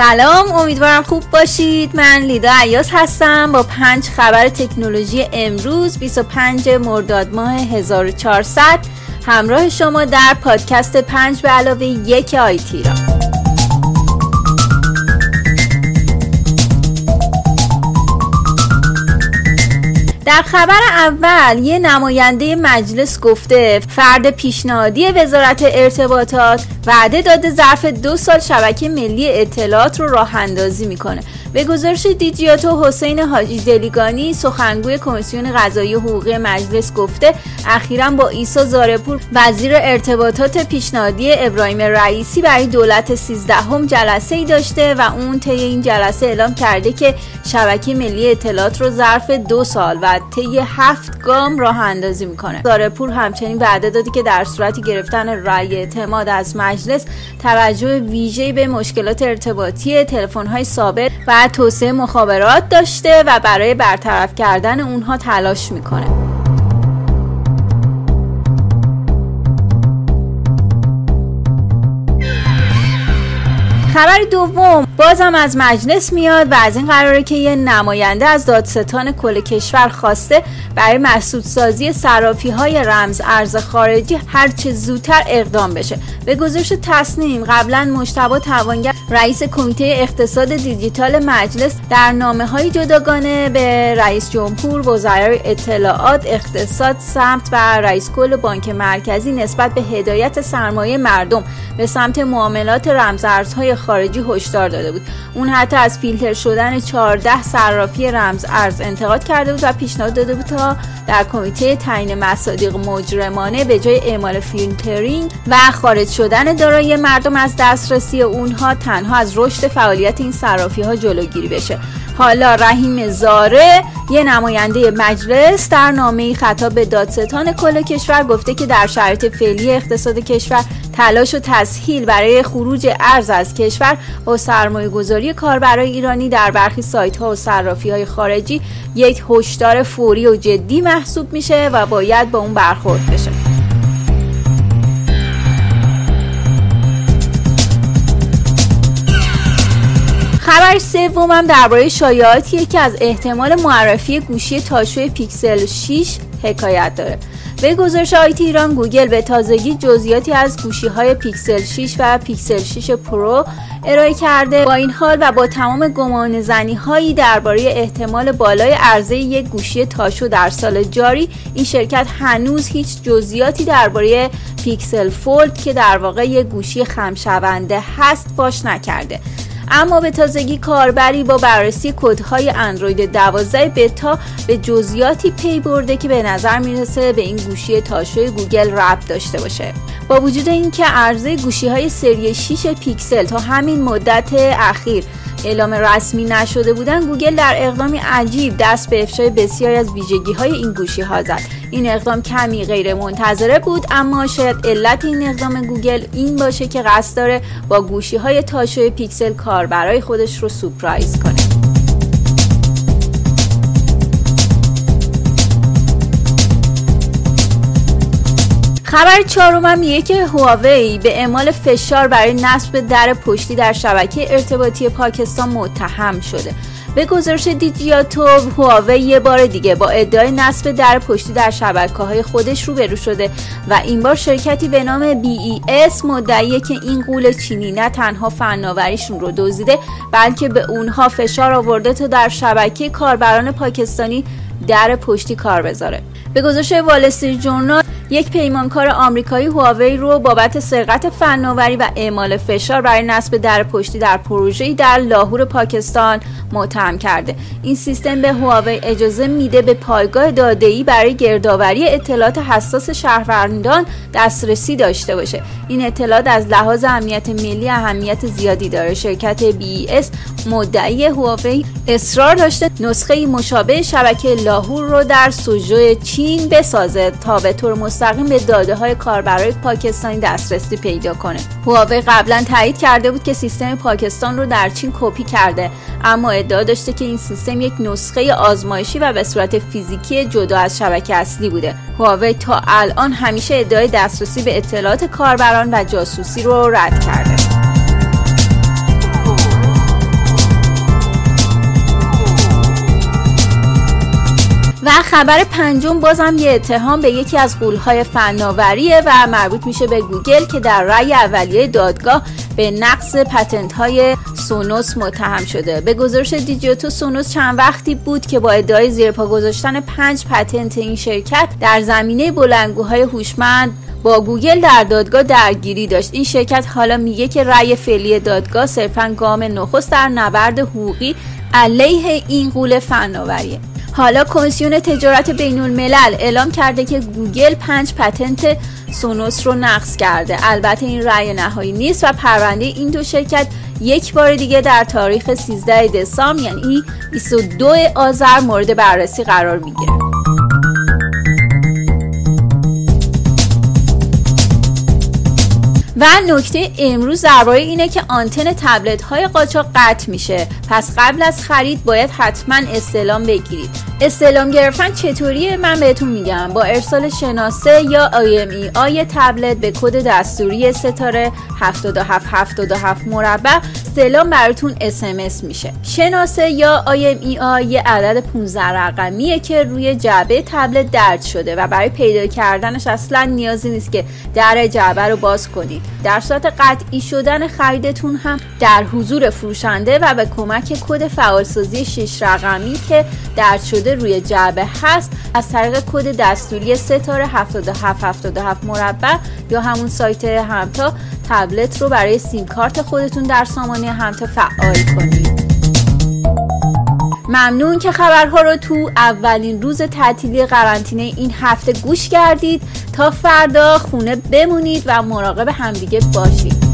سلام امیدوارم خوب باشید. من لیدا عیاز هستم. با پنج خبر تکنولوژی امروز 25 مرداد ماه 1400 همراه شما در پادکست پنج به علاوه یک آیتی را. در خبر اول یه نماینده مجلس گفته فرد پیشنهادی وزارت ارتباطات وعده داده ظرف دو سال شبکه ملی اطلاعات رو راه اندازی می‌کنه. به گزارش دیجیاتو حسین حاجی دلیگانی سخنگوی کمیسیون قضایی حقوقی مجلس گفته اخیرا با ایسا زارپور وزیر ارتباطات پیشنهادی ابراهیم رئیسی برای دولت سیزدهم جلسه ای داشته و اون طی این جلسه اعلام کرده که شبکه ملی اطلاعات رو ظرف دو سال و طی هفت گام راه اندازی می‌کنه. زارپور همچنین وعده دادی که در صورت گرفتن رأی اعتماد از مجلس توجه ویژه‌ای به مشکلات ارتباطی تلفن‌های ثابت و توسعه مخابرات داشته و برای برطرف کردن اونها تلاش می‌کنه. خبر دوم بازم از مجلس میاد و از این قراره که یه نماینده از دادستان کل کشور خواسته برای مسدود سازی صرافی های رمز ارز خارجی هرچه زودتر اقدام بشه. به گزارش تسنیم قبلا مجتبی توانگر رئیس کمیته اقتصاد دیجیتال مجلس در نامه های جداگانه به رئیس جمهور وزرای اطلاعات اقتصاد سمت و رئیس کل بانک مرکزی نسبت به هدایت سرمایه مردم به سمت معاملات رمزارزهای خارجی هشدار داده بود. اون حتی از فیلتر شدن 14 صرافی رمز ارز انتقاد کرده بود و پیشنهاد داده بود تا در کمیته تعیین مصادیق مجرمانه به جای اعمال فیلترینگ و خارج شدن دارایی مردم از دسترسی اونها تنها از رشد فعالیت این صرافی ها جلوگیری بشه. حالا رحیم زاره یه نماینده مجلس در نامه خطاب به دادستان کل کشور گفته که در شرایط فعلی اقتصاد کشور تلاش و تسهیل برای خروج ارز از کشور با سرمایه گذاری کاربرای ایرانی در برخی سایت ها و صرافی های خارجی یک هشدار فوری و جدی محسوب میشه و باید با اون برخورد بشه. خبر سومم درباره شایعاتیه که از احتمال معرفی گوشی تاشوی پیکسل 6 حکایت داره. به گزارش آیتی ایران گوگل به تازگی جزئیاتی از گوشی های پیکسل 6 و پیکسل 6 پرو ارائه کرده. با این حال و با تمام گمان زنی هایی درباره احتمال بالای عرضه یک گوشی تاشو در سال جاری این شرکت هنوز هیچ جزئیاتی درباره پیکسل فولد که در واقع یک گوشی خمشونده هست فاش نکرده. اما به تازگی کاربری با بررسی کدهای اندروید 12 بتا به جزئیاتی پی برده که به نظر می‌رسه به این گوشی تاشوی گوگل ربط داشته باشه. با وجود اینکه عرضه گوشی های سری 6 پیکسل تا همین مدت اخیر اعلام رسمی نشده بودن گوگل در اقدامی عجیب دست به افشای بسیاری از ویژگی های این گوشی ها زد. این اقدام کمی غیر منتظره بود اما شاید علت این اقدام گوگل این باشه که قصد داره با گوشی های تاشوی پیکسل کار برای خودش رو سپرایز کنه. خبر چهارم میگه که هواوی به اعمال فشار برای نصب در پشتی در شبکه ارتباطی پاکستان متهم شده. به گزارش دیجیاتو هواوی یه بار دیگه با ادعای نصب در پشتی در شبکه های خودش روبرو شده و این بار شرکتی به نام BES مدعیه که این قول چینی نه تنها فناوریشون رو دزدیده بلکه به اونها فشار آورده تا در شبکه کاربران پاکستانی در پشتی کار بذاره. به گزارش والستری جورنال یک پیمانکار آمریکایی هواوی رو بابت سرقت فناوری و اعمال فشار برای نصب در پشتی در پروژه‌ای در لاهور پاکستان متهم کرده. این سیستم به هواوی اجازه میده به پایگاه داده‌ای برای گردآوری اطلاعات حساس شهروندان دسترسی داشته باشه. این اطلاعات از لحاظ امنیت ملی اهمیت زیادی داره. شرکت BES مدعی هواوی اصرار داشته نسخه مشابه شبکه لاهور رو در سوژو چین بسازه تا به طور مستقیم به داده های کاربرای پاکستانی دسترسی پیدا کنه. هواوی قبلا تایید کرده بود که سیستم پاکستان رو در چین کپی کرده اما ادعا داشته که این سیستم یک نسخه آزمایشی و به صورت فیزیکی جدا از شبکه اصلی بوده. هواوی تا الان همیشه ادعای دسترسی به اطلاعات کاربران و جاسوسی رو رد کرده. خبر پنجم بازم یه اتهام به یکی از غولهای فناوریه و مربوط میشه به گوگل که در رأی اولیه دادگاه به نقض پتنت های سونوس متهم شده. به گزارش دیجیتو سونوس چند وقتی بود که با ادعای زیر پا گذاشتن پنج پتنت این شرکت در زمینه بلندگوهای هوشمند با گوگل در دادگاه درگیری داشت. این شرکت حالا میگه که رأی فعلی دادگاه صرفا گام نخست در نبرد حقوقی علیه این قول فناوریه. حالا کمیسیون تجارت بین الملل اعلام کرده که گوگل پنج پتنت سونوس رو نقض کرده. البته این رأی نهایی نیست و پرونده این دو شرکت یک بار دیگه در تاریخ 13 دسامبر یعنی 22 آذر مورد بررسی قرار می‌گیره. و نکته امروز درباره اینه که آنتن تبلت های قاچاق قطع میشه. پس قبل از خرید باید حتما استلام بگیرید. استلام گرفتن چطوریه؟ من بهتون میگم. با ارسال شناسه یا IMEI تبلت به کد دستوری ستاره 7777 مربع استلام براتون SMS میشه. شناسه یا IMEI یه عدد 15 رقمیه که روی جعبه تبلت درد شده و برای پیدا کردنش اصلا نیازی نیست که در جعبه رو باز کنید. در صورت قطعی شدن خریدتون هم در حضور فروشنده و به کمک کد فعالسازی 6 رقمی که درد شده روی جعبه هست از طریق کد دستوری ستاره 7777 مربع یا همون سایت همتا تبلت رو برای سیم کارت خودتون در سامانه همتا فعال کنید. ممنون که خبرها رو تو اولین روز تعطیلی قرنطینه این هفته گوش کردید. تا فردا خونه بمونید و مراقب همدیگه باشید.